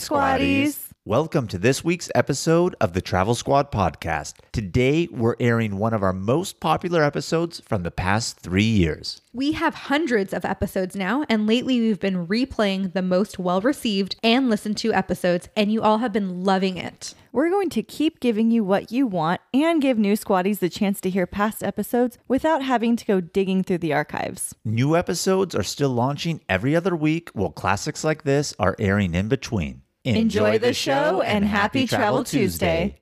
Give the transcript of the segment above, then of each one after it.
Squatties. Welcome to this week's episode of the Travel Squad podcast. Today, we're airing one of our most popular episodes from the past three years. We have hundreds of episodes now, and lately we've been replaying the most well received and listened to episodes, and you all have been loving it. We're going to keep giving you what you want and give new squatties the chance to hear past episodes without having to go digging through the archives. New episodes are still launching every other week, while classics like this are airing in between. Enjoy the show and happy Travel Tuesday.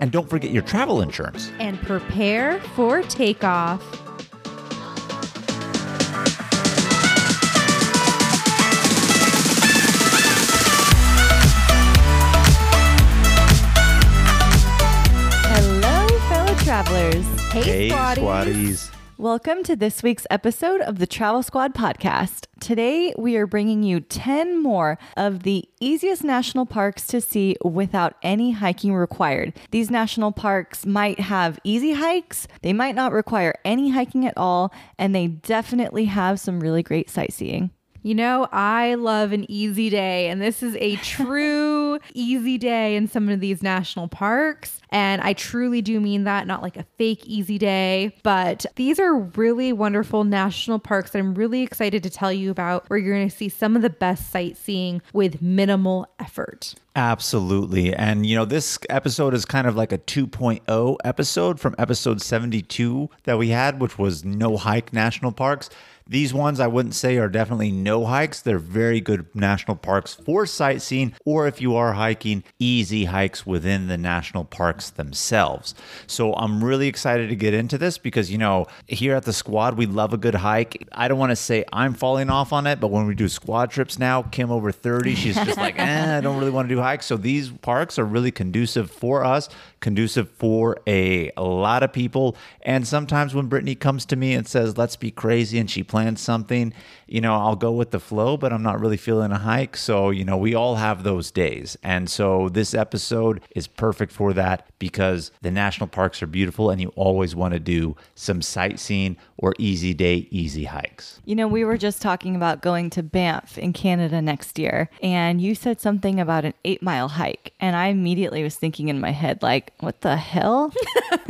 And don't forget your travel insurance. and prepare for takeoff. Hello, fellow travelers. Hey, squatties. Welcome to this week's episode of the Travel Squad podcast. Today, we are bringing you 10 more of the easiest national parks to see without any hiking required. These national parks might have easy hikes, they might not require any hiking at all, and they definitely have some really great sightseeing. You know, I love an easy day, and this is a true easy day in some of these national parks. And I truly do mean that, not like a fake easy day, but these are really wonderful national parks that I'm really excited to tell you about, where you're going to see some of the best sightseeing with minimal effort. Absolutely. And, you know, this episode is kind of like a 2.0 episode from episode 72 that we had, which was No Hike National Parks. These ones I wouldn't say are definitely no hikes. They're very good national parks for sightseeing, or if you are hiking, easy hikes within the national parks themselves. So I'm really excited to get into this because, you know, here at the squad, we love a good hike. I don't want to say I'm falling off on it, but when we do squad trips now, Kim over 30, she's just like, eh, I don't really want to do hikes. So these parks are really conducive for us, conducive for a, lot of people. And sometimes when Brittany comes to me and says, let's be crazy, and she plans something, you know, I'll go with the flow, but I'm not really feeling a hike. So, you know, we all have those days. And so this episode is perfect for that because the national parks are beautiful and you always want to do some sightseeing or easy day, easy hikes. You know, we were just talking about going to Banff in Canada next year, and you said something about an eight mile hike. And I immediately was thinking in my head, like, what the hell?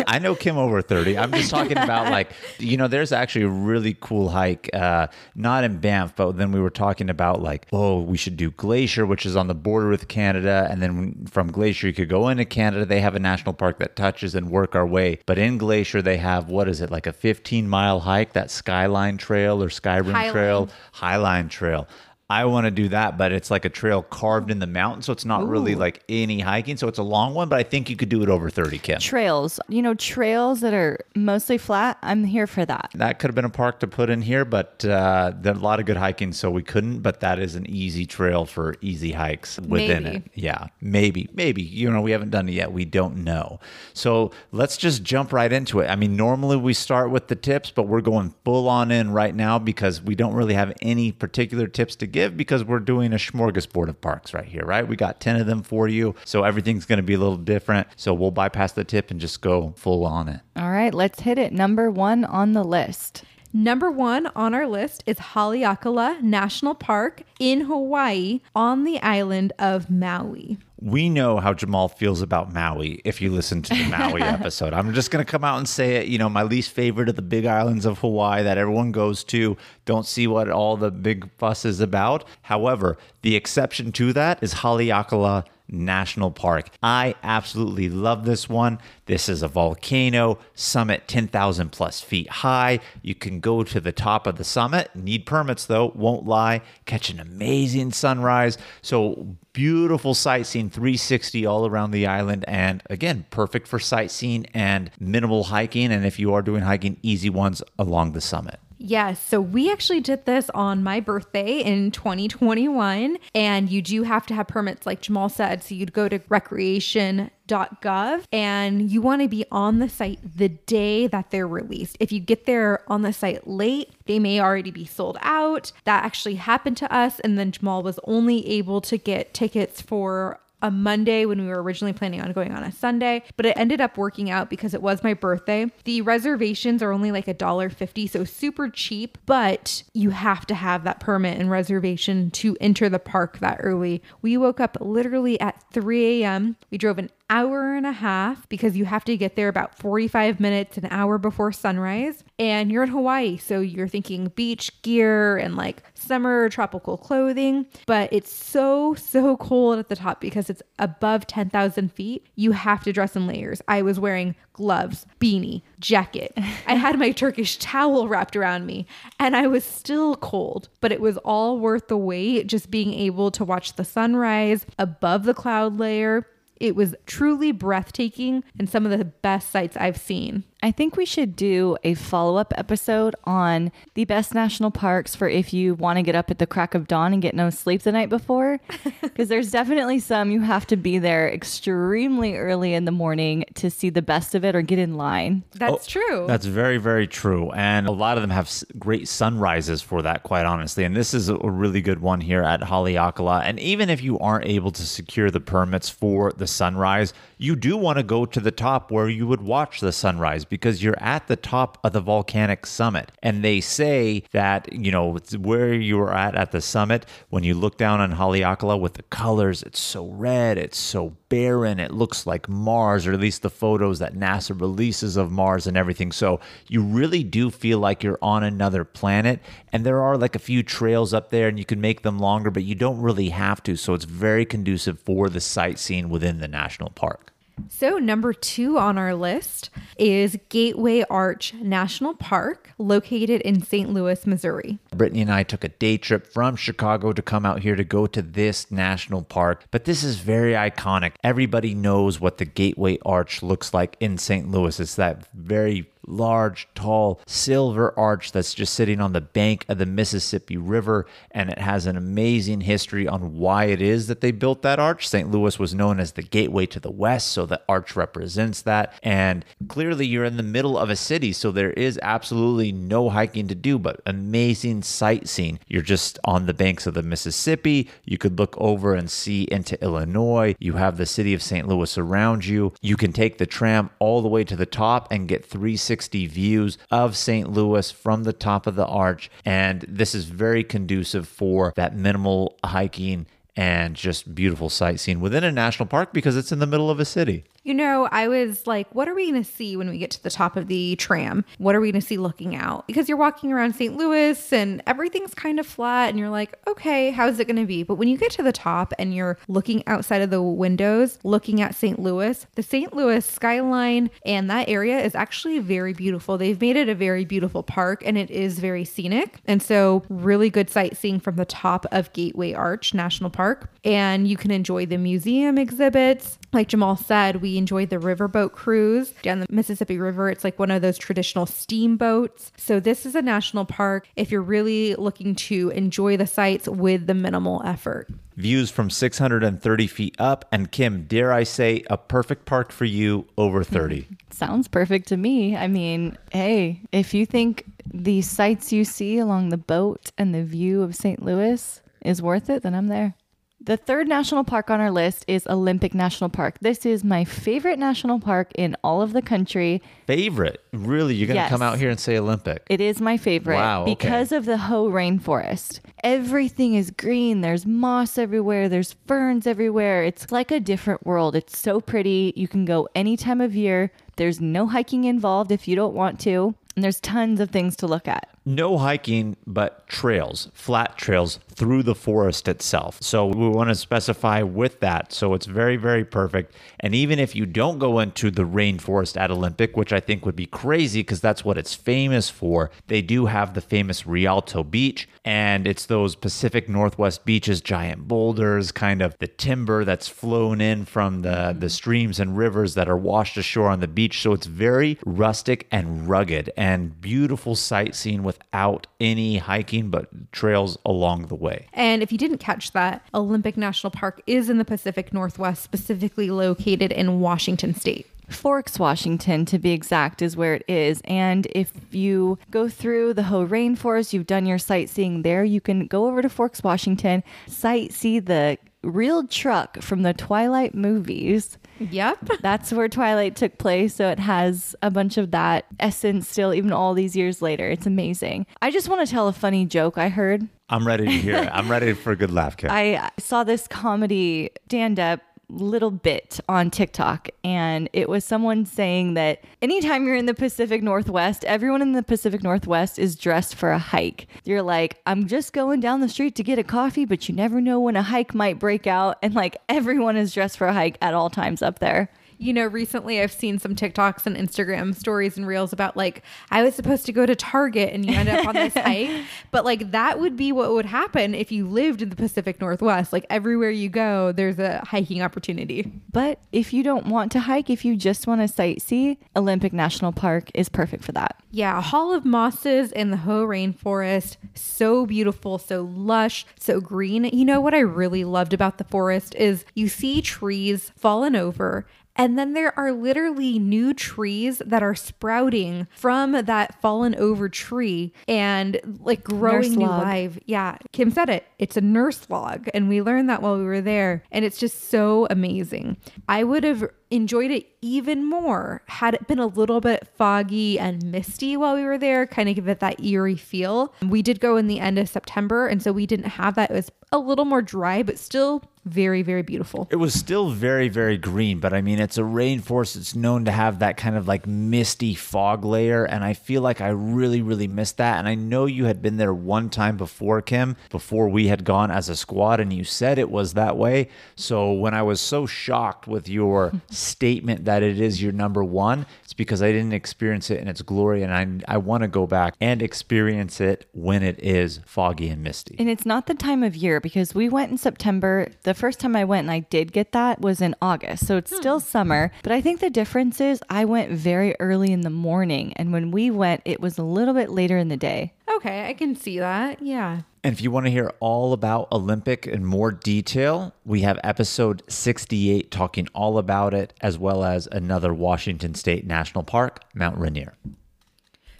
I know Kim over 30. I'm just talking about like, you know, there's actually a really cool hike, uh, not in Banff, but then we were talking about like, oh, we should do Glacier, which is on the border with Canada. And then from Glacier, you could go into Canada. They have a national park that touches and work our way. But in Glacier, they have, what is it, like a 15 mile hike, that Skyline Trail or Skyrim Highline. Trail, Highline Trail. I want to do that, but it's like a trail carved in the mountain. So it's not really like any hiking. So it's a long one, but I think you could do it over 30, Kim. trails, you know, trails that are mostly flat. I'm here for that. That could have been a park to put in here, but uh, there's a lot of good hiking, so we couldn't. But that is an easy trail for easy hikes within Maybe. it. Yeah, maybe, maybe. You know, we haven't done it yet. We don't know. So let's just jump right into it. I mean, normally we start with the tips, but we're going full on in right now because we don't really have any particular tips to give because we're doing a smorgasbord of parks right here, right? We got 10 of them for you. So everything's going to be a little different. So we'll bypass the tip and just go full on it. All right, let's hit it. Number one on the list. Number one on our list is Haleakala National Park in Hawaii on the island of Maui. We know how Jamal feels about Maui if you listen to the Maui episode. I'm just going to come out and say it. You know, my least favorite of the big islands of Hawaii that everyone goes to. Don't see what all the big fuss is about. However, the exception to that is Haleakala National Park. I absolutely love this one. This is a volcano, summit 10,000 plus feet high. You can go to the top of the summit, need permits though, won't lie, catch an amazing sunrise. So beautiful sightseeing 360 all around the island and again perfect for sightseeing and minimal hiking and if you are doing hiking easy ones along the summit Yes. So we actually did this on my birthday in 2021. And you do have to have permits, like Jamal said. So you'd go to recreation.gov and you want to be on the site the day that they're released. If you get there on the site late, they may already be sold out. That actually happened to us. And then Jamal was only able to get tickets for a Monday when we were originally planning on going on a Sunday, but it ended up working out because it was my birthday. The reservations are only like a dollar fifty, so super cheap, but you have to have that permit and reservation to enter the park that early. We woke up literally at 3 a.m. We drove an hour and a half because you have to get there about 45 minutes, an hour before sunrise. And you're in Hawaii, so you're thinking beach gear and like summer tropical clothing. But it's so, so cold at the top because it's above 10,000 feet. You have to dress in layers. I was wearing gloves, beanie, jacket. I had my Turkish towel wrapped around me and I was still cold, but it was all worth the wait just being able to watch the sunrise above the cloud layer it was truly breathtaking and some of the best sights I've seen. I think we should do a follow up episode on the best national parks for if you want to get up at the crack of dawn and get no sleep the night before. Because there's definitely some you have to be there extremely early in the morning to see the best of it or get in line. That's oh, true. That's very, very true. And a lot of them have great sunrises for that, quite honestly. And this is a really good one here at Haleakala. And even if you aren't able to secure the permits for the sunrise, you do want to go to the top where you would watch the sunrise because you're at the top of the volcanic summit. And they say that, you know, where you're at at the summit, when you look down on Haleakala with the colors, it's so red, it's so barren, it looks like Mars, or at least the photos that NASA releases of Mars and everything. So you really do feel like you're on another planet. And there are like a few trails up there and you can make them longer, but you don't really have to. So it's very conducive for the sightseeing within the national park. So, number two on our list is Gateway Arch National Park, located in St. Louis, Missouri. Brittany and I took a day trip from Chicago to come out here to go to this national park, but this is very iconic. Everybody knows what the Gateway Arch looks like in St. Louis. It's that very large, tall silver arch that's just sitting on the bank of the Mississippi River. And it has an amazing history on why it is that they built that arch. St. Louis was known as the gateway to the West, so the arch represents that. And clearly, you're in the middle of a city, so there is absolutely no hiking to do, but amazing sightseeing. You're just on the banks of the Mississippi. You could look over and see into Illinois. You have the city of St. Louis around you. You can take the tram all the way to the top and get 360 360 views of St. Louis from the top of the arch. And this is very conducive for that minimal hiking and just beautiful sightseeing within a national park because it's in the middle of a city. You know, I was like, what are we going to see when we get to the top of the tram? What are we going to see looking out? Because you're walking around St. Louis and everything's kind of flat, and you're like, okay, how's it going to be? But when you get to the top and you're looking outside of the windows, looking at St. Louis, the St. Louis skyline and that area is actually very beautiful. They've made it a very beautiful park and it is very scenic. And so, really good sightseeing from the top of Gateway Arch National Park. And you can enjoy the museum exhibits. Like Jamal said, we enjoyed the riverboat cruise down the Mississippi River. It's like one of those traditional steamboats. So, this is a national park if you're really looking to enjoy the sights with the minimal effort. Views from 630 feet up. And Kim, dare I say, a perfect park for you over 30. Sounds perfect to me. I mean, hey, if you think the sights you see along the boat and the view of St. Louis is worth it, then I'm there. The third national park on our list is Olympic National Park. This is my favorite national park in all of the country. Favorite? Really? You're going to yes. come out here and say Olympic? It is my favorite wow, okay. because of the Hoh rainforest. Everything is green. There's moss everywhere, there's ferns everywhere. It's like a different world. It's so pretty. You can go any time of year. There's no hiking involved if you don't want to. And there's tons of things to look at. No hiking, but trails, flat trails through the forest itself. So we want to specify with that. So it's very, very perfect. And even if you don't go into the rainforest at Olympic, which I think would be crazy because that's what it's famous for, they do have the famous Rialto Beach. And it's those Pacific Northwest beaches, giant boulders, kind of the timber that's flown in from the, the streams and rivers that are washed ashore on the beach. So it's very rustic and rugged and beautiful sightseeing without any hiking, but trails along the way. And if you didn't catch that, Olympic National Park is in the Pacific Northwest, specifically located in Washington State. Forks, Washington, to be exact, is where it is. And if you go through the Hoh Rainforest, you've done your sightseeing there, you can go over to Forks, Washington, sightsee the real truck from the Twilight movies. Yep. That's where Twilight took place. So it has a bunch of that essence still, even all these years later. It's amazing. I just want to tell a funny joke I heard. I'm ready to hear it. I'm ready for a good laugh, Karen. I saw this comedy stand up little bit on TikTok and it was someone saying that anytime you're in the Pacific Northwest, everyone in the Pacific Northwest is dressed for a hike. You're like, I'm just going down the street to get a coffee, but you never know when a hike might break out and like everyone is dressed for a hike at all times up there. You know, recently I've seen some TikToks and Instagram stories and reels about like I was supposed to go to Target and you end up on this hike. But like that would be what would happen if you lived in the Pacific Northwest. Like everywhere you go, there's a hiking opportunity. But if you don't want to hike, if you just want to sightsee, Olympic National Park is perfect for that. Yeah, Hall of Mosses in the Hoh Rainforest. So beautiful, so lush, so green. You know what I really loved about the forest is you see trees fallen over and then there are literally new trees that are sprouting from that fallen over tree and like growing new life. Yeah, Kim said it. It's a nurse log. And we learned that while we were there. And it's just so amazing. I would have enjoyed it even more had it been a little bit foggy and misty while we were there, kind of give it that eerie feel. We did go in the end of September. And so we didn't have that. It was a little more dry, but still very, very beautiful. It was still very, very green, but I mean, it's a rainforest. It's known to have that kind of like misty fog layer. And I feel like I really, really missed that. And I know you had been there one time before, Kim, before we had gone as a squad, and you said it was that way. So when I was so shocked with your statement that it is your number one, it's because I didn't experience it in its glory. And I, I want to go back and experience it when it is foggy and misty. And it's not the time of year because we went in September. The first time I went and I did get that was in August. So it's still hmm. summer. But I think the difference is I went very early in the morning. And when we went, it was a little bit later in the day. Okay, I can see that. Yeah. And if you want to hear all about Olympic in more detail, we have episode 68 talking all about it, as well as another Washington State National Park, Mount Rainier.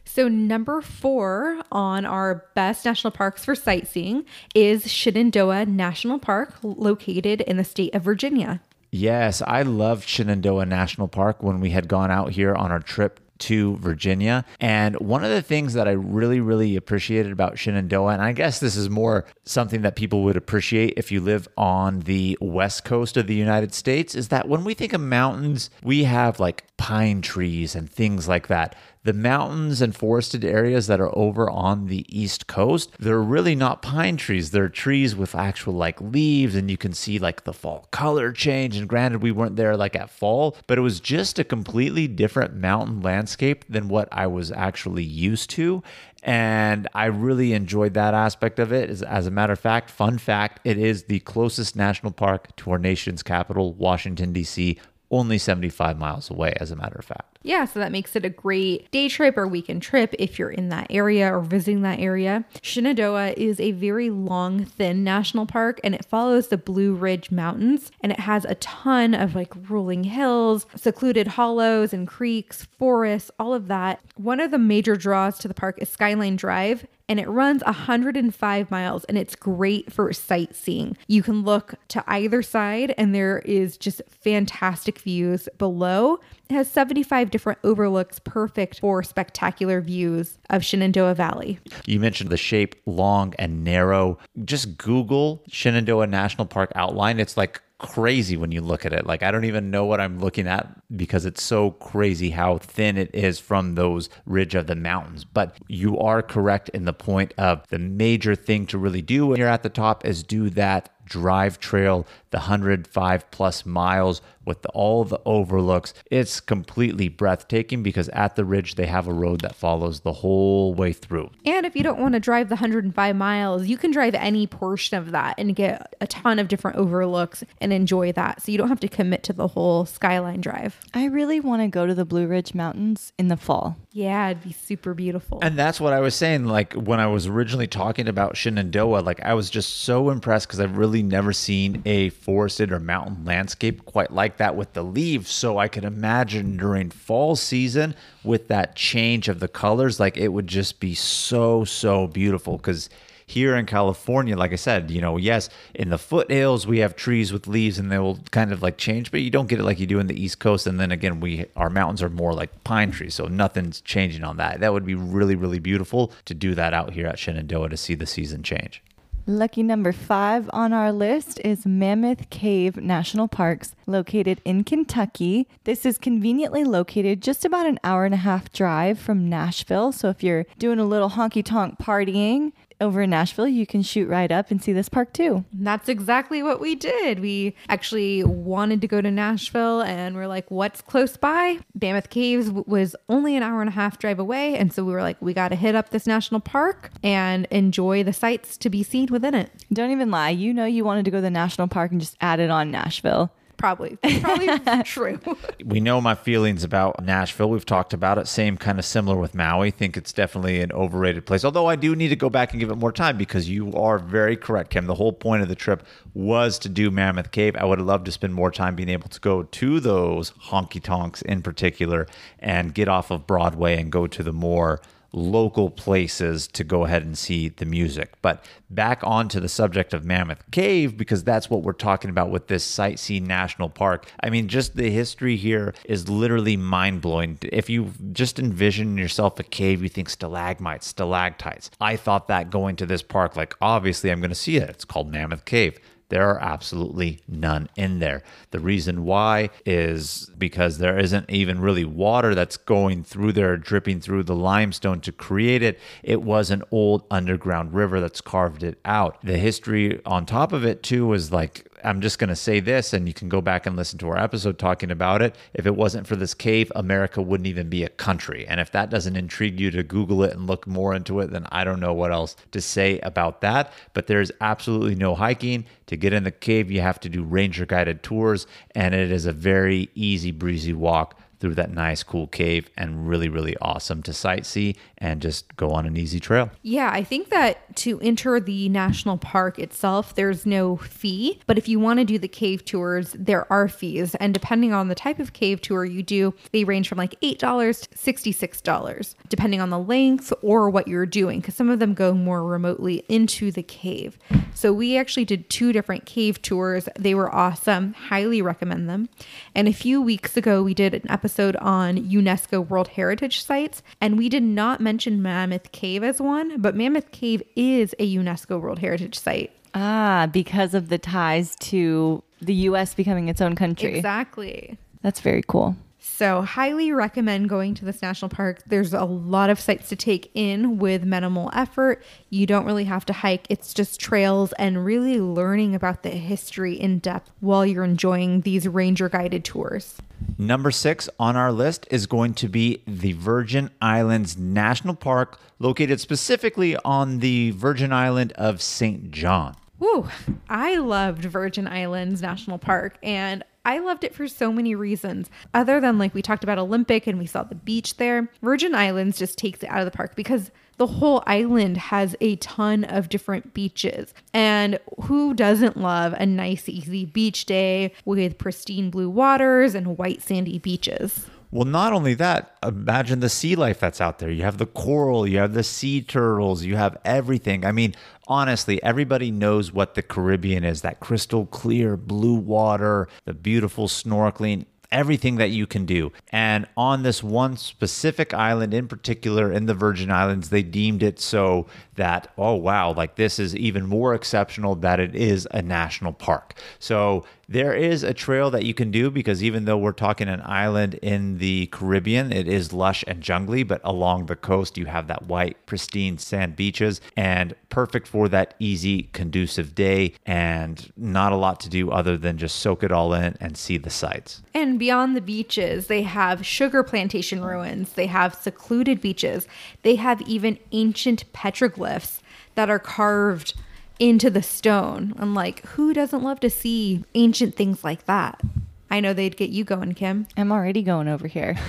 So, number four on our best national parks for sightseeing is Shenandoah National Park, located in the state of Virginia. Yes, I loved Shenandoah National Park when we had gone out here on our trip to Virginia. And one of the things that I really, really appreciated about Shenandoah, and I guess this is more something that people would appreciate if you live on the west coast of the United States, is that when we think of mountains, we have like pine trees and things like that. The mountains and forested areas that are over on the east coast, they're really not pine trees. They're trees with actual like leaves, and you can see like the fall color change. And granted, we weren't there like at fall, but it was just a completely different mountain landscape than what I was actually used to. And I really enjoyed that aspect of it. As, a matter of fact, fun fact, it is the closest national park to our nation's capital, Washington, D.C., only 75 miles away, as a matter of fact. Yeah, so that makes it a great day trip or weekend trip if you're in that area or visiting that area. Shenandoah is a very long, thin national park and it follows the Blue Ridge Mountains and it has a ton of like rolling hills, secluded hollows and creeks, forests, all of that. One of the major draws to the park is Skyline Drive and it runs 105 miles and it's great for sightseeing. You can look to either side and there is just fantastic views below. It has 75 different overlooks, perfect for spectacular views of Shenandoah Valley. You mentioned the shape long and narrow. Just Google Shenandoah National Park outline. It's like crazy when you look at it. Like I don't even know what I'm looking at because it's so crazy how thin it is from those ridge of the mountains. But you are correct in the point of the major thing to really do when you're at the top is do that drive trail, the 105 plus miles with the, all the overlooks. It's completely breathtaking because at the ridge, they have a road that follows the whole way through. And if you don't want to drive the 105 miles, you can drive any portion of that and get a ton of different overlooks and enjoy that. So you don't have to commit to the whole skyline drive. I really want to go to the Blue Ridge Mountains in the fall. Yeah, it'd be super beautiful. And that's what I was saying. Like when I was originally talking about Shenandoah, like I was just so impressed because I've really never seen a forested or mountain landscape quite like that with the leaves. So I could imagine during fall season with that change of the colors, like it would just be so, so beautiful because here in California, like I said, you know, yes, in the foothills we have trees with leaves and they will kind of like change, but you don't get it like you do in the East Coast. And then again, we our mountains are more like pine trees, so nothing's changing on that. That would be really, really beautiful to do that out here at Shenandoah to see the season change. Lucky number five on our list is Mammoth Cave National Parks, located in Kentucky. This is conveniently located just about an hour and a half drive from Nashville. So if you're doing a little honky tonk partying, over in Nashville, you can shoot right up and see this park too. That's exactly what we did. We actually wanted to go to Nashville and we're like, what's close by? Mammoth Caves was only an hour and a half drive away. And so we were like, we got to hit up this national park and enjoy the sights to be seen within it. Don't even lie. You know, you wanted to go to the national park and just add it on Nashville. Probably. That's probably true. We know my feelings about Nashville. We've talked about it. Same kind of similar with Maui. Think it's definitely an overrated place. Although I do need to go back and give it more time because you are very correct, Kim. The whole point of the trip was to do Mammoth Cave. I would have loved to spend more time being able to go to those honky tonks in particular and get off of Broadway and go to the more local places to go ahead and see the music. But back onto the subject of Mammoth Cave, because that's what we're talking about with this Sightsee National Park. I mean, just the history here is literally mind blowing. If you just envision yourself a cave, you think stalagmites, stalactites. I thought that going to this park, like, obviously I'm going to see it. It's called Mammoth Cave. There are absolutely none in there. The reason why is because there isn't even really water that's going through there, dripping through the limestone to create it. It was an old underground river that's carved it out. The history on top of it, too, was like I'm just going to say this, and you can go back and listen to our episode talking about it. If it wasn't for this cave, America wouldn't even be a country. And if that doesn't intrigue you to Google it and look more into it, then I don't know what else to say about that. But there's absolutely no hiking. To get in the cave, you have to do ranger guided tours, and it is a very easy breezy walk through that nice, cool cave and really, really awesome to sightsee and just go on an easy trail. Yeah, I think that to enter the national park itself, there's no fee. But if you want to do the cave tours, there are fees. And depending on the type of cave tour you do, they range from like $8 to $66, depending on the length or what you're doing, because some of them go more remotely into the cave. So we actually did two different cave tours. They were awesome. Highly recommend them. And a few weeks ago, we did an episode on UNESCO World Heritage Sites, and we did not mention Mammoth Cave as one, but Mammoth Cave is a UNESCO World Heritage Site. Ah, because of the ties to the US becoming its own country. Exactly. That's very cool. So, highly recommend going to this national park. There's a lot of sites to take in with minimal effort. You don't really have to hike, it's just trails and really learning about the history in depth while you're enjoying these ranger guided tours. Number six on our list is going to be the Virgin Islands National Park, located specifically on the Virgin Island of St. John. Woo! I loved Virgin Islands National Park and I loved it for so many reasons. Other than like we talked about Olympic and we saw the beach there, Virgin Islands just takes it out of the park because the whole island has a ton of different beaches. And who doesn't love a nice, easy beach day with pristine blue waters and white sandy beaches? Well, not only that, imagine the sea life that's out there. You have the coral, you have the sea turtles, you have everything. I mean, honestly, everybody knows what the Caribbean is that crystal clear blue water, the beautiful snorkeling everything that you can do. And on this one specific island in particular, in the Virgin Islands, they deemed it so that, oh, wow, like this is even more exceptional that it is a national park. So There is a trail that you can do because even though we're talking an island in the Caribbean, it is lush and jungly, but along the coast, you have that white, pristine sand beaches and perfect for that easy, conducive day and not a lot to do other than just soak it all in and see the sights. And beyond the beaches, they have sugar plantation ruins, they have secluded beaches, they have even ancient petroglyphs that are carved into the stone. I'm like, who doesn't love to see ancient things like that? I know they'd get you going, Kim. I'm already going over here.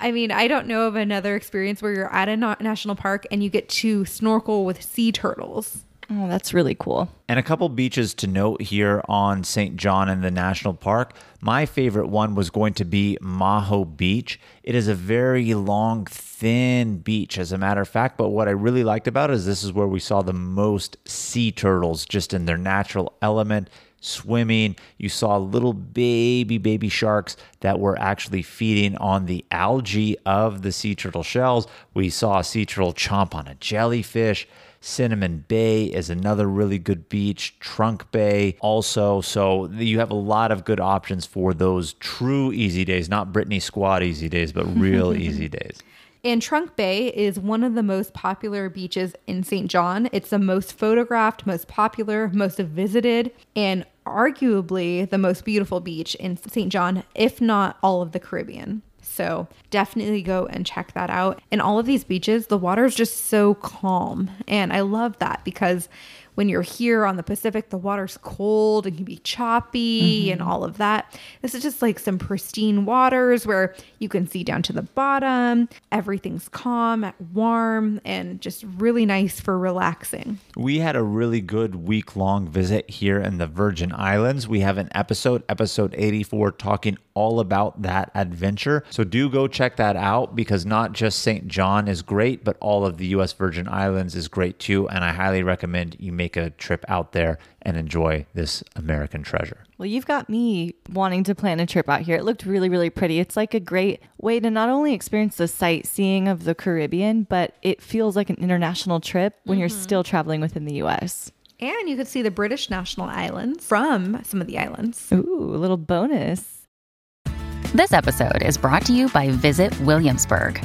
I mean, I don't know of another experience where you're at a na- national park and you get to snorkel with sea turtles. Oh, that's really cool. And a couple beaches to note here on St. John in the national park. My favorite one was going to be Maho Beach. It is a very long, thin beach, as a matter of fact. But what I really liked about it is this is where we saw the most sea turtles just in their natural element swimming. You saw little baby, baby sharks that were actually feeding on the algae of the sea turtle shells. We saw a sea turtle chomp on a jellyfish. Cinnamon Bay is another really good beach. Trunk Bay also. So you have a lot of good options for those true easy days, not Brittany Squad easy days, but real easy days. And Trunk Bay is one of the most popular beaches in St. John. It's the most photographed, most popular, most visited, and arguably the most beautiful beach in St. John, if not all of the Caribbean. So definitely go and check that out. And all of these beaches, the water is just so calm. And I love that because when you're here on the Pacific, the water's cold and can be choppy mm-hmm. and all of that. This is just like some pristine waters where you can see down to the bottom. Everything's calm, and warm, and just really nice for relaxing. We had a really good week long visit here in the Virgin Islands. We have an episode, episode 84, talking all about that adventure. So do go check that out because not just St. John is great, but all of the US Virgin Islands is great too. And I highly recommend you make a trip out there and enjoy this American treasure. Well, you've got me wanting to plan a trip out here. It looked really, really pretty. It's like a great way to not only experience the sightseeing of the Caribbean, but it feels like an international trip when mm-hmm. you're still traveling within the US. And you could see the British national islands from some of the islands. Ooh, a little bonus. This episode is brought to you by Visit Williamsburg.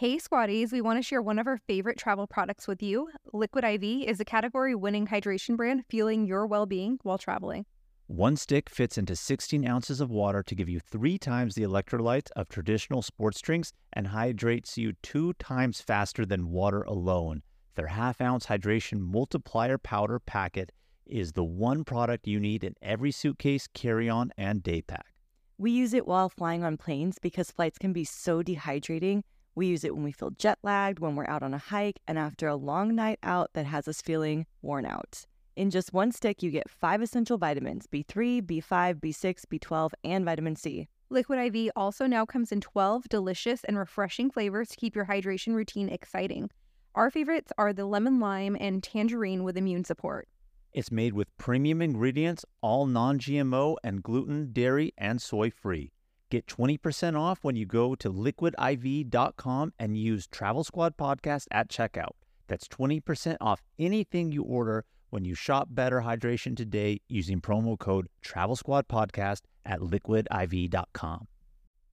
Hey, Squatties, we want to share one of our favorite travel products with you. Liquid IV is a category winning hydration brand fueling your well being while traveling. One stick fits into 16 ounces of water to give you three times the electrolytes of traditional sports drinks and hydrates you two times faster than water alone. Their half ounce hydration multiplier powder packet is the one product you need in every suitcase, carry on, and day pack. We use it while flying on planes because flights can be so dehydrating we use it when we feel jet lagged, when we're out on a hike, and after a long night out that has us feeling worn out. In just one stick, you get five essential vitamins B3, B5, B6, B12, and vitamin C. Liquid IV also now comes in 12 delicious and refreshing flavors to keep your hydration routine exciting. Our favorites are the lemon lime and tangerine with immune support. It's made with premium ingredients, all non GMO and gluten, dairy, and soy free. Get 20% off when you go to liquidiv.com and use Travel Squad Podcast at checkout. That's 20% off anything you order when you shop Better Hydration today using promo code Travel Squad Podcast at liquidiv.com.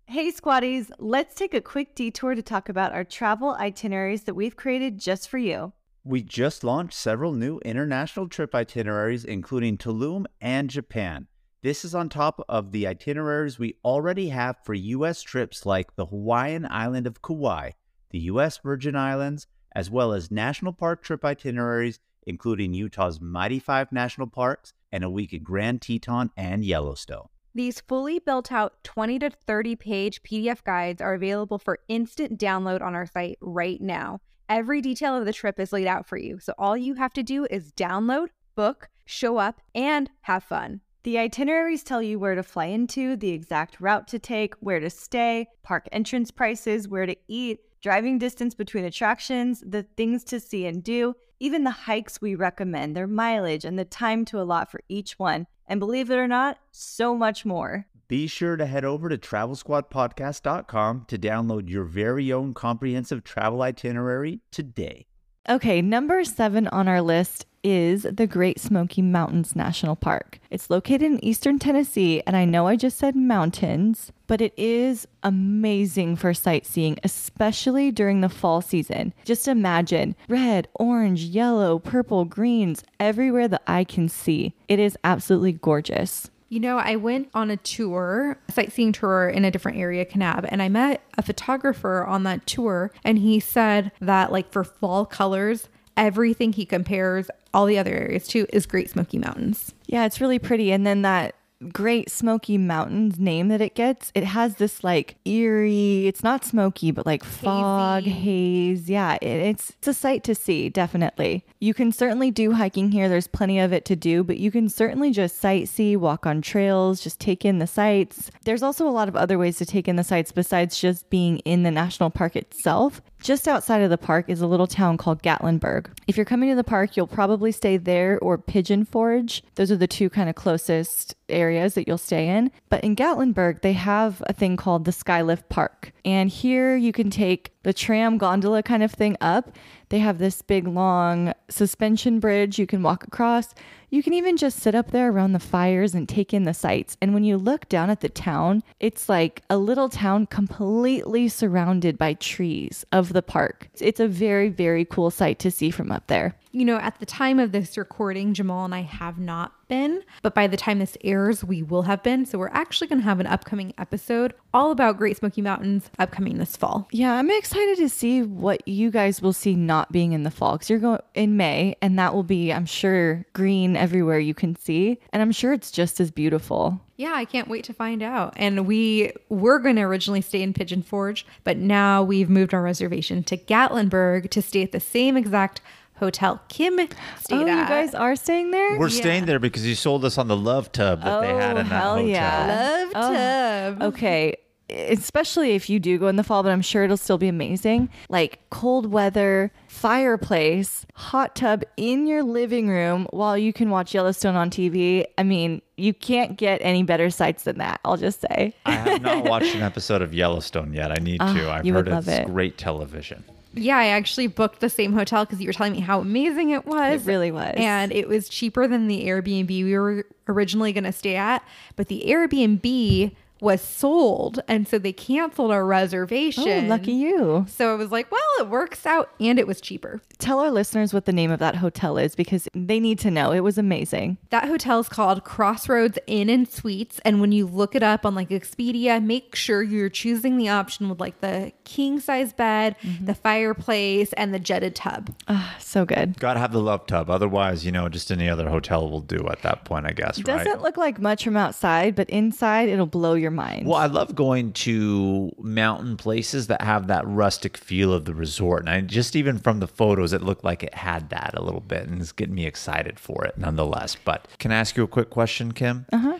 Hey, squatties, let's take a quick detour to talk about our travel itineraries that we've created just for you. We just launched several new international trip itineraries, including Tulum and Japan. This is on top of the itineraries we already have for U.S. trips like the Hawaiian island of Kauai, the U.S. Virgin Islands, as well as national park trip itineraries, including Utah's Mighty Five National Parks and a week at Grand Teton and Yellowstone. These fully built out 20 to 30 page PDF guides are available for instant download on our site right now. Every detail of the trip is laid out for you, so all you have to do is download, book, show up, and have fun. The itineraries tell you where to fly into, the exact route to take, where to stay, park entrance prices, where to eat, driving distance between attractions, the things to see and do, even the hikes we recommend, their mileage, and the time to allot for each one. And believe it or not, so much more. Be sure to head over to travelsquadpodcast.com to download your very own comprehensive travel itinerary today. Okay, number seven on our list is the Great Smoky Mountains National Park. It's located in eastern Tennessee, and I know I just said mountains, but it is amazing for sightseeing, especially during the fall season. Just imagine red, orange, yellow, purple, greens everywhere the eye can see. It is absolutely gorgeous. You know, I went on a tour, a sightseeing tour in a different area, Kanab, and I met a photographer on that tour. And he said that, like, for fall colors, everything he compares all the other areas to is Great Smoky Mountains. Yeah, it's really pretty. And then that Great Smoky Mountains name that it gets, it has this like eerie, it's not smoky, but like fog, haze. Yeah, it, it's, it's a sight to see, definitely. You can certainly do hiking here. There's plenty of it to do, but you can certainly just sightsee, walk on trails, just take in the sights. There's also a lot of other ways to take in the sights besides just being in the national park itself. Just outside of the park is a little town called Gatlinburg. If you're coming to the park, you'll probably stay there or Pigeon Forge. Those are the two kind of closest areas that you'll stay in. But in Gatlinburg, they have a thing called the Skylift Park. And here you can take the tram gondola kind of thing up. They have this big long suspension bridge you can walk across. You can even just sit up there around the fires and take in the sights. And when you look down at the town, it's like a little town completely surrounded by trees of the park. It's a very, very cool sight to see from up there. You know, at the time of this recording, Jamal and I have not been, but by the time this airs, we will have been. So we're actually going to have an upcoming episode all about Great Smoky Mountains upcoming this fall. Yeah, I'm excited to see what you guys will see not being in the fall because you're going in May, and that will be, I'm sure, green everywhere you can see. And I'm sure it's just as beautiful. Yeah, I can't wait to find out. And we were going to originally stay in Pigeon Forge, but now we've moved our reservation to Gatlinburg to stay at the same exact hotel Kim stayed oh, at. you guys are staying there? We're staying there because you sold us on the love tub that they had Oh, in that hell hotel. yeah. Love oh, tub. Okay. Especially if you do go in the fall, but I'm sure it'll still be amazing. Like cold weather, fireplace, hot tub in your living room while you can watch Yellowstone on TV. I mean, you can't get any better sights than that, I'll just say. I have not watched an episode of Yellowstone yet. I need ah, to. I've you heard would love it's it. great television. Yeah, I actually booked the same hotel because you were telling me how amazing it was. It really was. And it was cheaper than the Airbnb we were originally going to stay at. But the Airbnb was sold. And so they canceled our reservation. Oh, lucky you. So I was like, well, it works out. And it was cheaper. Tell our listeners what the name of that hotel is because they need to know. It was amazing. That hotel is called Crossroads Inn and Suites. And when you look it up on like Expedia, make sure you're choosing the option with like the king size bed, Mm-hmm. the fireplace, and the jetted tub. Ah, so good. Got to have the love tub. Otherwise, you know, just any other hotel will do at that point, I guess, right? Doesn't look like much from outside, but inside it'll blow your mind. Well, I love going to mountain places that have that rustic feel of the resort. And I just even from the photos, it looked like it had that a little bit and it's getting me excited for it nonetheless. But can I ask you a quick question, Kim? Uh-huh.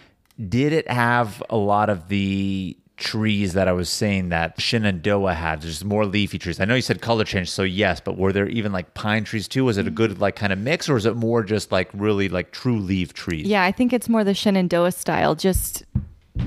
Did it have a lot of the trees that I was saying that Shenandoah had? There's more leafy trees. I know you said color change, so yes, but were there even like pine trees too? Was it a good like kind of mix or is it more just like really like true leaf trees? Yeah, I think it's more the Shenandoah style, just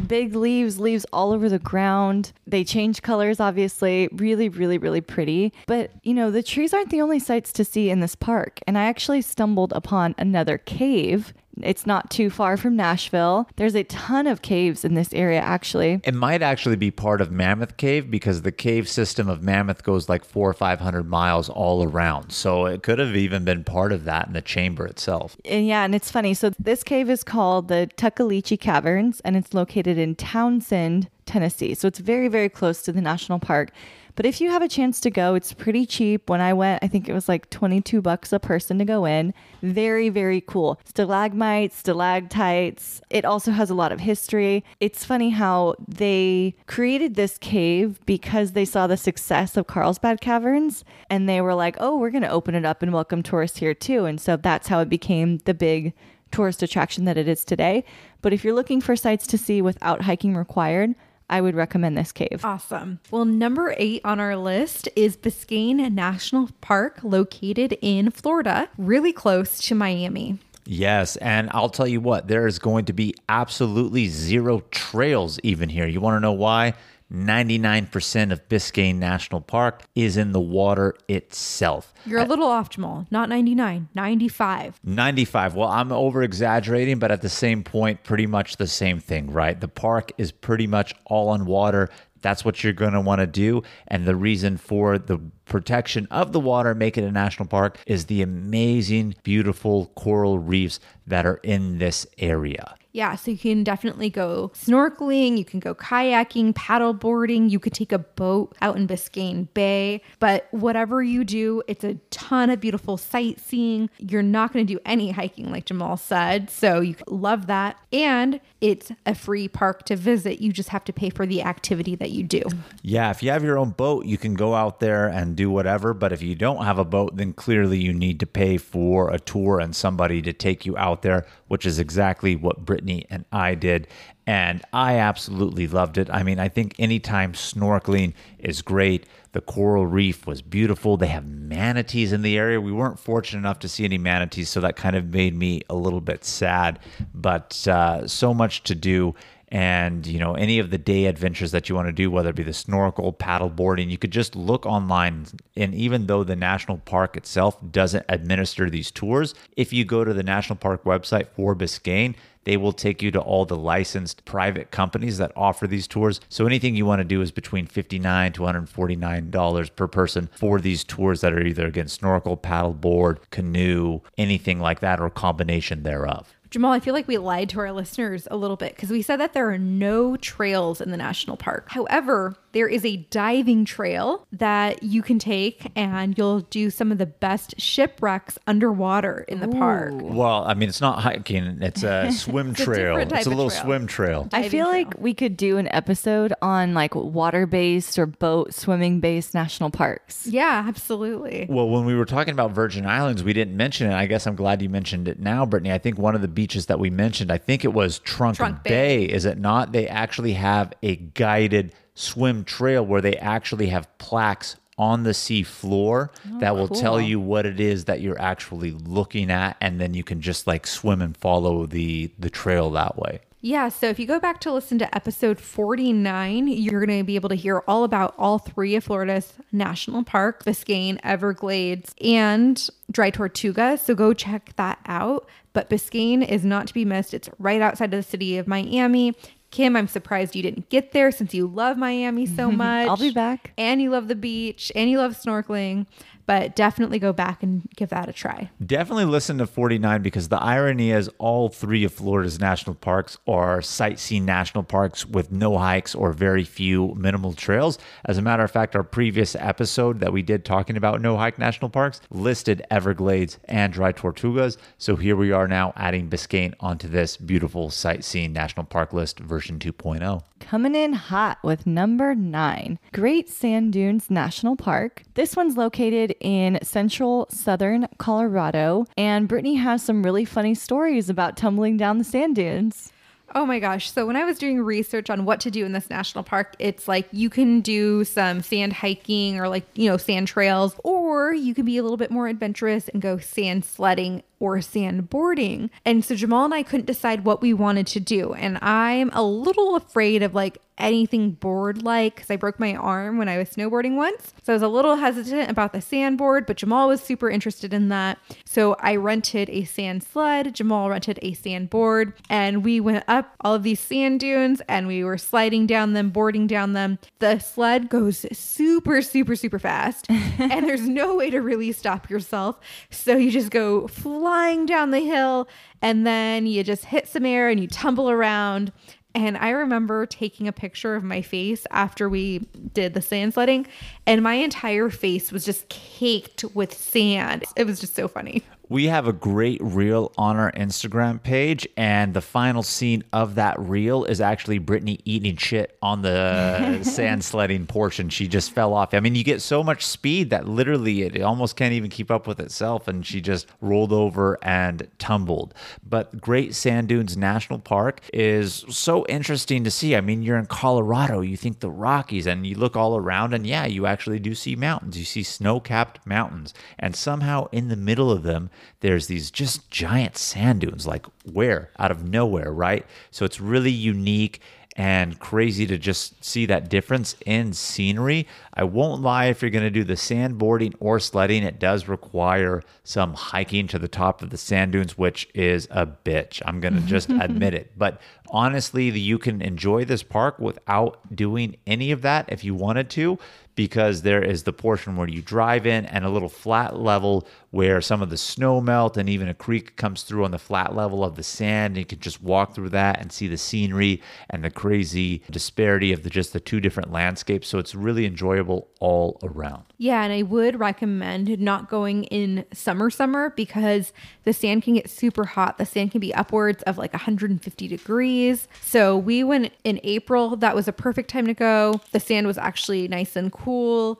Big leaves, leaves all over the ground. They change colors, obviously. Really, really, really pretty. But, you know, the trees aren't the only sights to see in this park. And I actually stumbled upon another cave. It's not too far from Nashville. There's a ton of caves in this area, actually. It might actually be part of Mammoth Cave because the cave system of Mammoth goes like four or five hundred miles all around. So it could have even been part of that in the chamber itself. And yeah, and it's funny. So this cave is called the Tuckaleechee Caverns, and it's located in Townsend, Tennessee. So it's very, very close to the national park. But if you have a chance to go, it's pretty cheap. When I went, I think it was like 22 bucks a person to go in. Very, very cool. Stalagmites, stalactites. It also has a lot of history. It's funny how they created this cave because they saw the success of Carlsbad Caverns and they were like, oh, we're going to open it up and welcome tourists here too. And so that's how it became the big tourist attraction that it is today. But if you're looking for sites to see without hiking required, I would recommend this cave. Awesome. Well, number eight on our list is Biscayne National Park, located in Florida, really close to Miami. Yes, and I'll tell you what, there is going to be absolutely zero trails even here. You want to know why? 99% of Biscayne National Park is in the water itself. You're a little off, Jamal. Not 99, 95. 95. Well, I'm over exaggerating, but at the same point, pretty much the same thing, right? The park is pretty much all on water. That's what you're going to want to do. And the reason for the protection of the water, make it a national park, is the amazing, beautiful coral reefs that are in this area. Yeah, so you can definitely go snorkeling, you can go kayaking, paddle boarding, you could take a boat out in Biscayne Bay. But whatever you do, it's a ton of beautiful sightseeing. You're not going to do any hiking, like Jamal said. So you love that. And it's a free park to visit. You just have to pay for the activity that you do. Yeah, if you have your own boat, you can go out there and do whatever. But if you don't have a boat, then clearly you need to pay for a tour and somebody to take you out there, which is exactly what Brittany and I did. And I absolutely loved it. I mean, I think anytime snorkeling is great. The coral reef was beautiful. They have manatees in the area. We weren't fortunate enough to see any manatees, so that kind of made me a little bit sad. But uh, so much to do and you know any of the day adventures that you want to do whether it be the snorkel paddle boarding you could just look online and even though the national park itself doesn't administer these tours if you go to the national park website for biscayne they will take you to all the licensed private companies that offer these tours. So anything you want to do is between 59 to $149 per person for these tours that are either again snorkel, paddle board, canoe, anything like that, or combination thereof. Jamal, I feel like we lied to our listeners a little bit because we said that there are no trails in the national park. However, there is a diving trail that you can take and you'll do some of the best shipwrecks underwater in the park. Well, I mean, it's not hiking, it's a swim It's trail. different It's a little trail. swim trail. I feel trail. like we could do an episode on like water based or boat swimming based national parks. Yeah, absolutely. Well, when we were talking about Virgin Islands, we didn't mention it. I guess I'm glad you mentioned it now, Brittany. I think one of the beaches that we mentioned, I think it was Trunk, Trunk Bay. is it not? They actually have a guided swim trail where they actually have plaques on the sea floor oh, that will tell you what it is that you're actually looking at and then you can just like swim and follow the the trail that way. Yeah, so if you go back to listen to episode 49, you're going to be able to hear all about all three of Florida's national parks Biscayne, Everglades, and Dry Tortuga. So go check that out. But Biscayne is not to be missed. It's right outside of the city of Miami. Kim, I'm surprised you didn't get there since you love Miami so much. I'll be back. And you love the beach and you love snorkeling. But definitely go back and give that a try. Definitely listen to 49 because the irony is all three of Florida's national parks are sightseeing national parks with no hikes or very few minimal trails. As a matter of fact, our previous episode that we did talking about no hike national parks listed Everglades and Dry Tortugas. So here we are now adding Biscayne onto this beautiful sightseeing national park list version oh. 2.0. Coming in hot with number nine, Great Sand Dunes National Park. This one's located in central southern Colorado, and Brittany has some really funny stories about tumbling down the sand dunes. Oh my gosh. So when I was doing research on what to do in this national park, it's like you can do some sand hiking or like, you know, sand trails, or you can be a little bit more adventurous and go sand sledding or sandboarding. And so Jamal and I couldn't decide what we wanted to do. And I'm a little afraid of like anything board like because I broke my arm when I was snowboarding once. So I was a little hesitant about the sandboard, but Jamal was super interested in that. So I rented a sand sled, Jamal rented a sandboard, and we went up all of these sand dunes and we were sliding down them, boarding down them. The sled goes super, super, super fast, and there's no way to really stop yourself. So you just go flying down the hill and then you just hit some air and you tumble around and I remember taking a picture of my face after we did the sand sledding, and my entire face was just caked with sand. It was just so funny. We have a great reel on our Instagram page, and the final scene of that reel is actually Brittany eating shit on the sand sledding portion. She just fell off. I mean, you get so much speed that literally it almost can't even keep up with itself, and she just rolled over and tumbled. But Great Sand Dunes National Park is so interesting to see. I mean, you're in Colorado, you think the Rockies, and you look all around, and yeah, you actually do see mountains. You see snow capped mountains, and somehow in the middle of them, there's these just giant sand dunes like where out of nowhere right so it's really unique and crazy to just see that difference in scenery. I won't lie, if you're going to do the sandboarding or sledding, it does require some hiking to the top of the sand dunes, which is a bitch. I'm going to just admit it. But honestly, you can enjoy this park without doing any of that if you wanted to because there is the portion where you drive in and a little flat level where some of the snow melt and even a creek comes through on the flat level of the sand. And you can just walk through that and see the scenery and the crazy disparity of the just the two different landscapes. So it's really enjoyable all around. Yeah, and I would recommend not going in summer summer because the sand can get super hot. The sand can be upwards of like 150 degrees. So we went in April. That was a perfect time to go. The sand was actually nice and cool.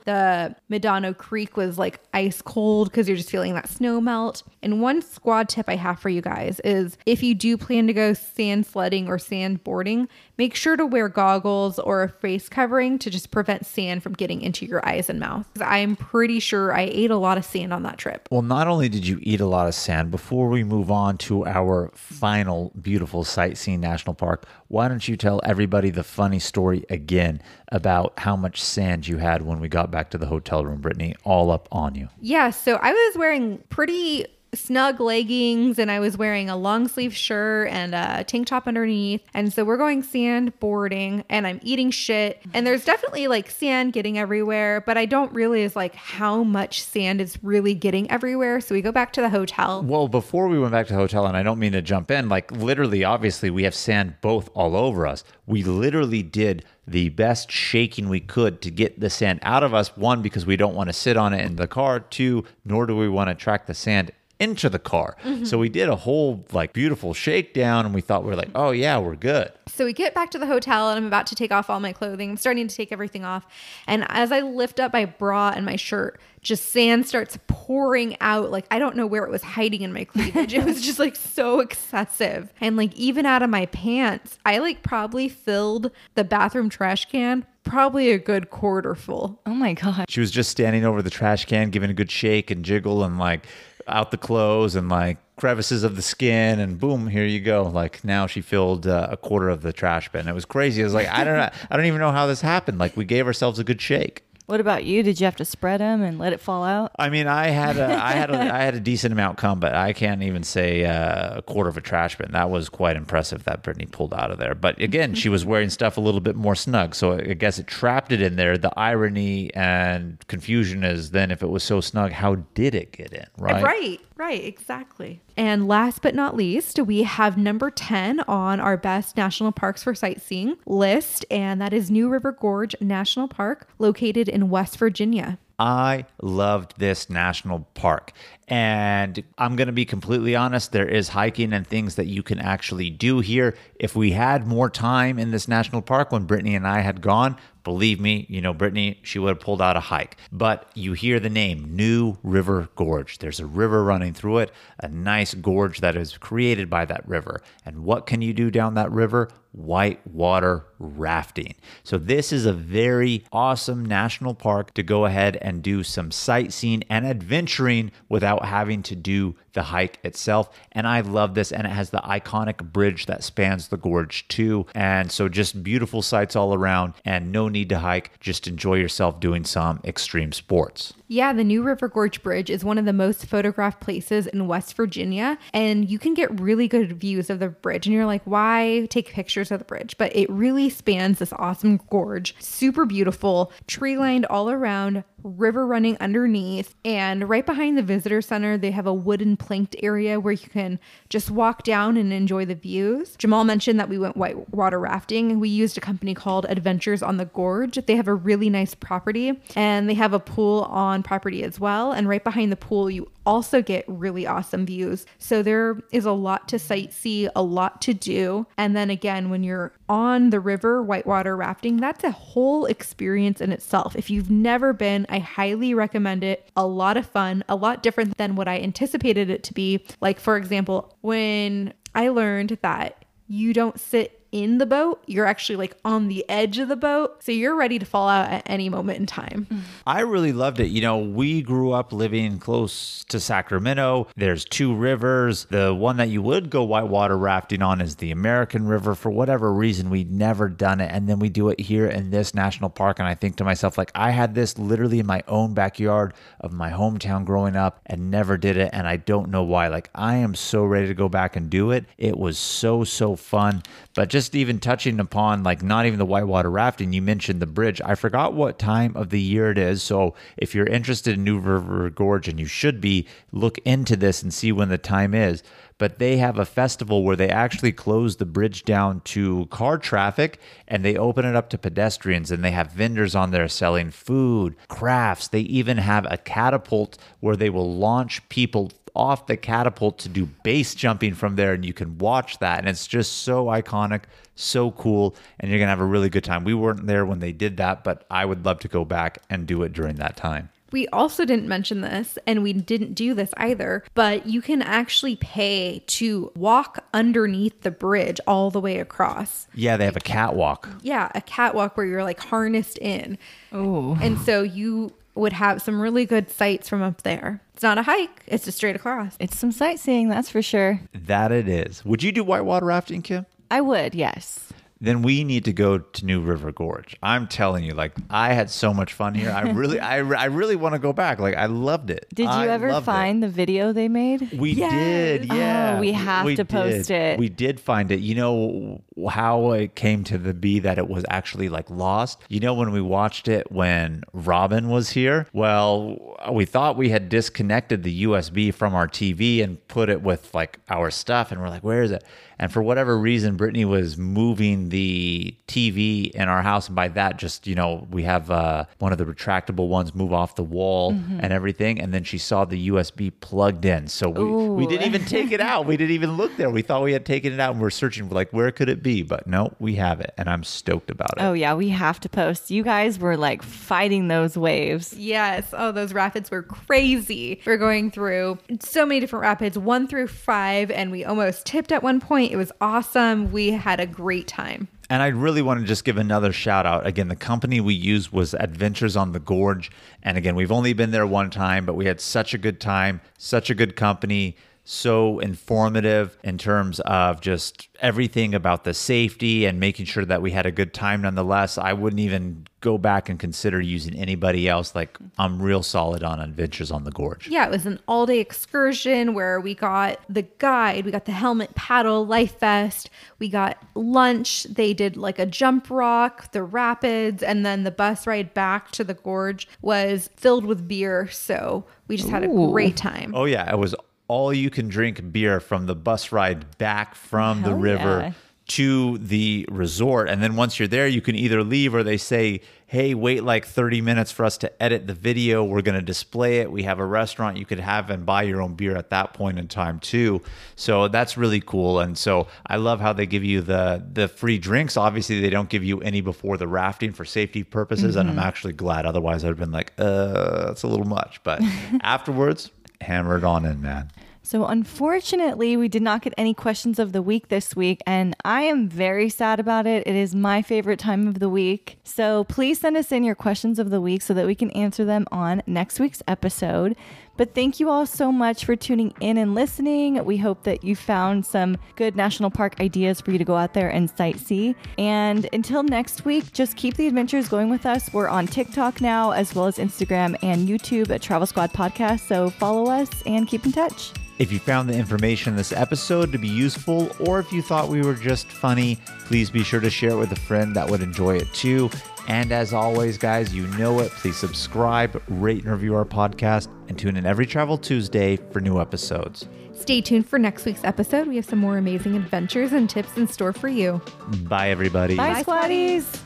The Medano Creek was like ice cold because you're just feeling that snow melt. And one squad tip I have for you guys is if you do plan to go sand sledding or sand boarding, make sure to wear goggles or a face covering to just prevent sand from getting into your eyes and mouth. I'm pretty sure I ate a lot of sand on that trip. Well, not only did you eat a lot of sand, before we move on to our final beautiful sightseeing national park, why don't you tell everybody the funny story again about how much sand you had when we got back to the hotel room, Brittany, all up on you? Yeah, so I was wearing pretty snug leggings and I was wearing a long sleeve shirt and a tank top underneath. And so we're going sand boarding and I'm eating shit. And there's definitely like sand getting everywhere, but I don't realize like how much sand is really getting everywhere. So we go back to the hotel. Well, before we went back to the hotel, and I don't mean to jump in, like literally, obviously, we have sand both all over us. We literally did the best shaking we could to get the sand out of us. One, because we don't want to sit on it in the car. Two, nor do we want to track the sand into the car. Mm-hmm. So we did a whole like beautiful shakedown and we thought we are like, oh yeah, we're good. So we get back to the hotel and I'm about to take off all my clothing. I'm starting to take everything off. And as I lift up my bra and my shirt, just sand starts pouring out. Like I don't know where it was hiding in my cleavage. it was just like so excessive. And like even out of my pants, I like probably filled the bathroom trash can probably a good quarter full. Oh my God. She was just standing over the trash can, giving a good shake and jiggle and like out the clothes and like crevices of the skin and boom here you go. Like now she filled uh, a quarter of the trash bin. It was crazy. It was like i don't know i don't even know how this happened. Like we gave ourselves a good shake What about you? Did you have to spread them and let it fall out? I mean, I had a, I had a, I had a decent amount come, but I can't even say uh, a quarter of a trash bin. That was quite impressive that Brittany pulled out of there. But again, she was wearing stuff a little bit more snug, so I guess it trapped it in there. The irony and confusion is then if it was so snug, how did it get in? Right. Right, right, exactly. And last but not least, we have number 10 on our best national parks for sightseeing list, and that is New River Gorge National Park, located in West Virginia. I loved this national park. And I'm going to be completely honest, there is hiking and things that you can actually do here. If we had more time in this national park when Brittany and I had gone, believe me, you know, Brittany, she would have pulled out a hike. But you hear the name New River Gorge. There's a river running through it, a nice gorge that is created by that river. And what can you do down that river? Whitewater rafting. So, this is a very awesome national park to go ahead and do some sightseeing and adventuring without having to do the hike itself. And I love this. And it has the iconic bridge that spans the gorge too. And so just beautiful sights all around and no need to hike. Just enjoy yourself doing some extreme sports. Yeah, the New River Gorge Bridge is one of the most photographed places in West Virginia, and you can get really good views of the bridge. And you're like, why take pictures of the bridge? But it really spans this awesome gorge, super beautiful, tree lined all around, river running underneath. And right behind the visitor center, they have a wooden planked area where you can just walk down and enjoy the views. Jamal mentioned that we went whitewater rafting. We used a company called Adventures on the Gorge. They have a really nice property and they have a pool on property as well. And right behind the pool, you also get really awesome views. So there is a lot to sightsee, a lot to do. And then again, when you're on the river whitewater rafting, that's a whole experience in itself. If you've never been, I highly recommend it. A lot of fun, a lot different than what I anticipated it to be. Like, for example, when I learned that you don't sit in the boat, you're actually like on the edge of the boat. So you're ready to fall out at any moment in time. I really loved it. You know, we grew up living close to Sacramento. There's two rivers. The one that you would go whitewater rafting on is the American River. For whatever reason, we'd never done it. And then we do it here in this national park. And I think to myself, like, I had this literally in my own backyard of my hometown growing up and never did it. And I don't know why. Like, I am so ready to go back and do it. It was so, so fun. But just even touching upon like not even the whitewater rafting, you mentioned the bridge. I forgot what time of the year it is. So if you're interested in New River Gorge and you should be, look into this and see when the time is. But they have a festival where they actually close the bridge down to car traffic and they open it up to pedestrians and they have vendors on there selling food, crafts. They even have a catapult where they will launch people off the catapult to do base jumping from there and you can watch that and it's just so iconic so cool and you're gonna have a really good time we weren't there when they did that but i would love to go back and do it during that time we also didn't mention this and we didn't do this either, but you can actually pay to walk underneath the bridge all the way across. Yeah, they have a catwalk. Yeah, a catwalk where you're like harnessed in. Oh. And so you would have some really good sights from up there. It's not a hike, it's just straight across. It's some sightseeing, that's for sure. That it is. Would you do whitewater rafting, Kim? I would, yes then we need to go to New River Gorge. I'm telling you, like I had so much fun here. I really, I, I really want to go back. Like I loved it. Did you I ever find it. the video they made? We yes. did. Yeah, oh, we have we to did. post it. We did find it. You know how it came to the be that it was actually like lost. You know when we watched it when Robin was here. Well, we thought we had disconnected the USB from our TV and put it with like our stuff, and we're like, where is it? And for whatever reason, Brittany was moving the TV in our house. And by that, just, you know, we have uh, one of the retractable ones move off the wall mm-hmm. and everything. And then she saw the USB plugged in. So we, we didn't even take it out. We didn't even look there. We thought we had taken it out and we we're searching for like, where could it be? But no, we have it. And I'm stoked about it. Oh, yeah. We have to post. You guys were like fighting those waves. Yes. Oh, those rapids were crazy. We're going through so many different rapids, one through five. And we almost tipped at one point it was awesome. We had a great time. And I really want to just give another shout out. Again, the company we used was Adventures on the Gorge. And again, we've only been there one time, but we had such a good time, such a good company so informative in terms of just everything about the safety and making sure that we had a good time nonetheless. I wouldn't even go back and consider using anybody else. Like I'm real solid on Adventures on the Gorge. Yeah, it was an all day excursion where we got the guide, we got the helmet paddle, life vest, we got lunch. They did like a jump rock, the rapids, and then the bus ride back to the gorge was filled with beer. So we just had a great time. Oh, yeah. It was all you can drink beer from the bus ride back from Hell the river yeah. to the resort. And then once you're there, you can either leave or they say, hey, wait like 30 minutes for us to edit the video. We're going to display it. We have a restaurant you could have and buy your own beer at that point in time too. So that's really cool. And so I love how they give you the the free drinks. Obviously, they don't give you any before the rafting for safety purposes. Mm-hmm. And I'm mm-hmm. actually glad. Otherwise, I'd have been like, uh, that's a little much. But afterwards, hammer it on in, man. So, unfortunately, we did not get any questions of the week this week, and I am very sad about it. It is my favorite time of the week. So, please send us in your questions of the week so that we can answer them on next week's episode. But thank you all so much for tuning in and listening. We hope that you found some good national park ideas for you to go out there and sightsee. And until next week, just keep the adventures going with us. We're on TikTok now, as well as Instagram and YouTube at Travel Squad Podcast. So follow us and keep in touch. If you found the information in this episode to be useful, or if you thought we were just funny, please be sure to share it with a friend that would enjoy it too. And as always, guys, you know it. Please subscribe, rate, and review our podcast, and tune in every Travel Tuesday for new episodes. Stay tuned for next week's episode. We have some more amazing adventures and tips in store for you. Bye, everybody. Bye, Squatties.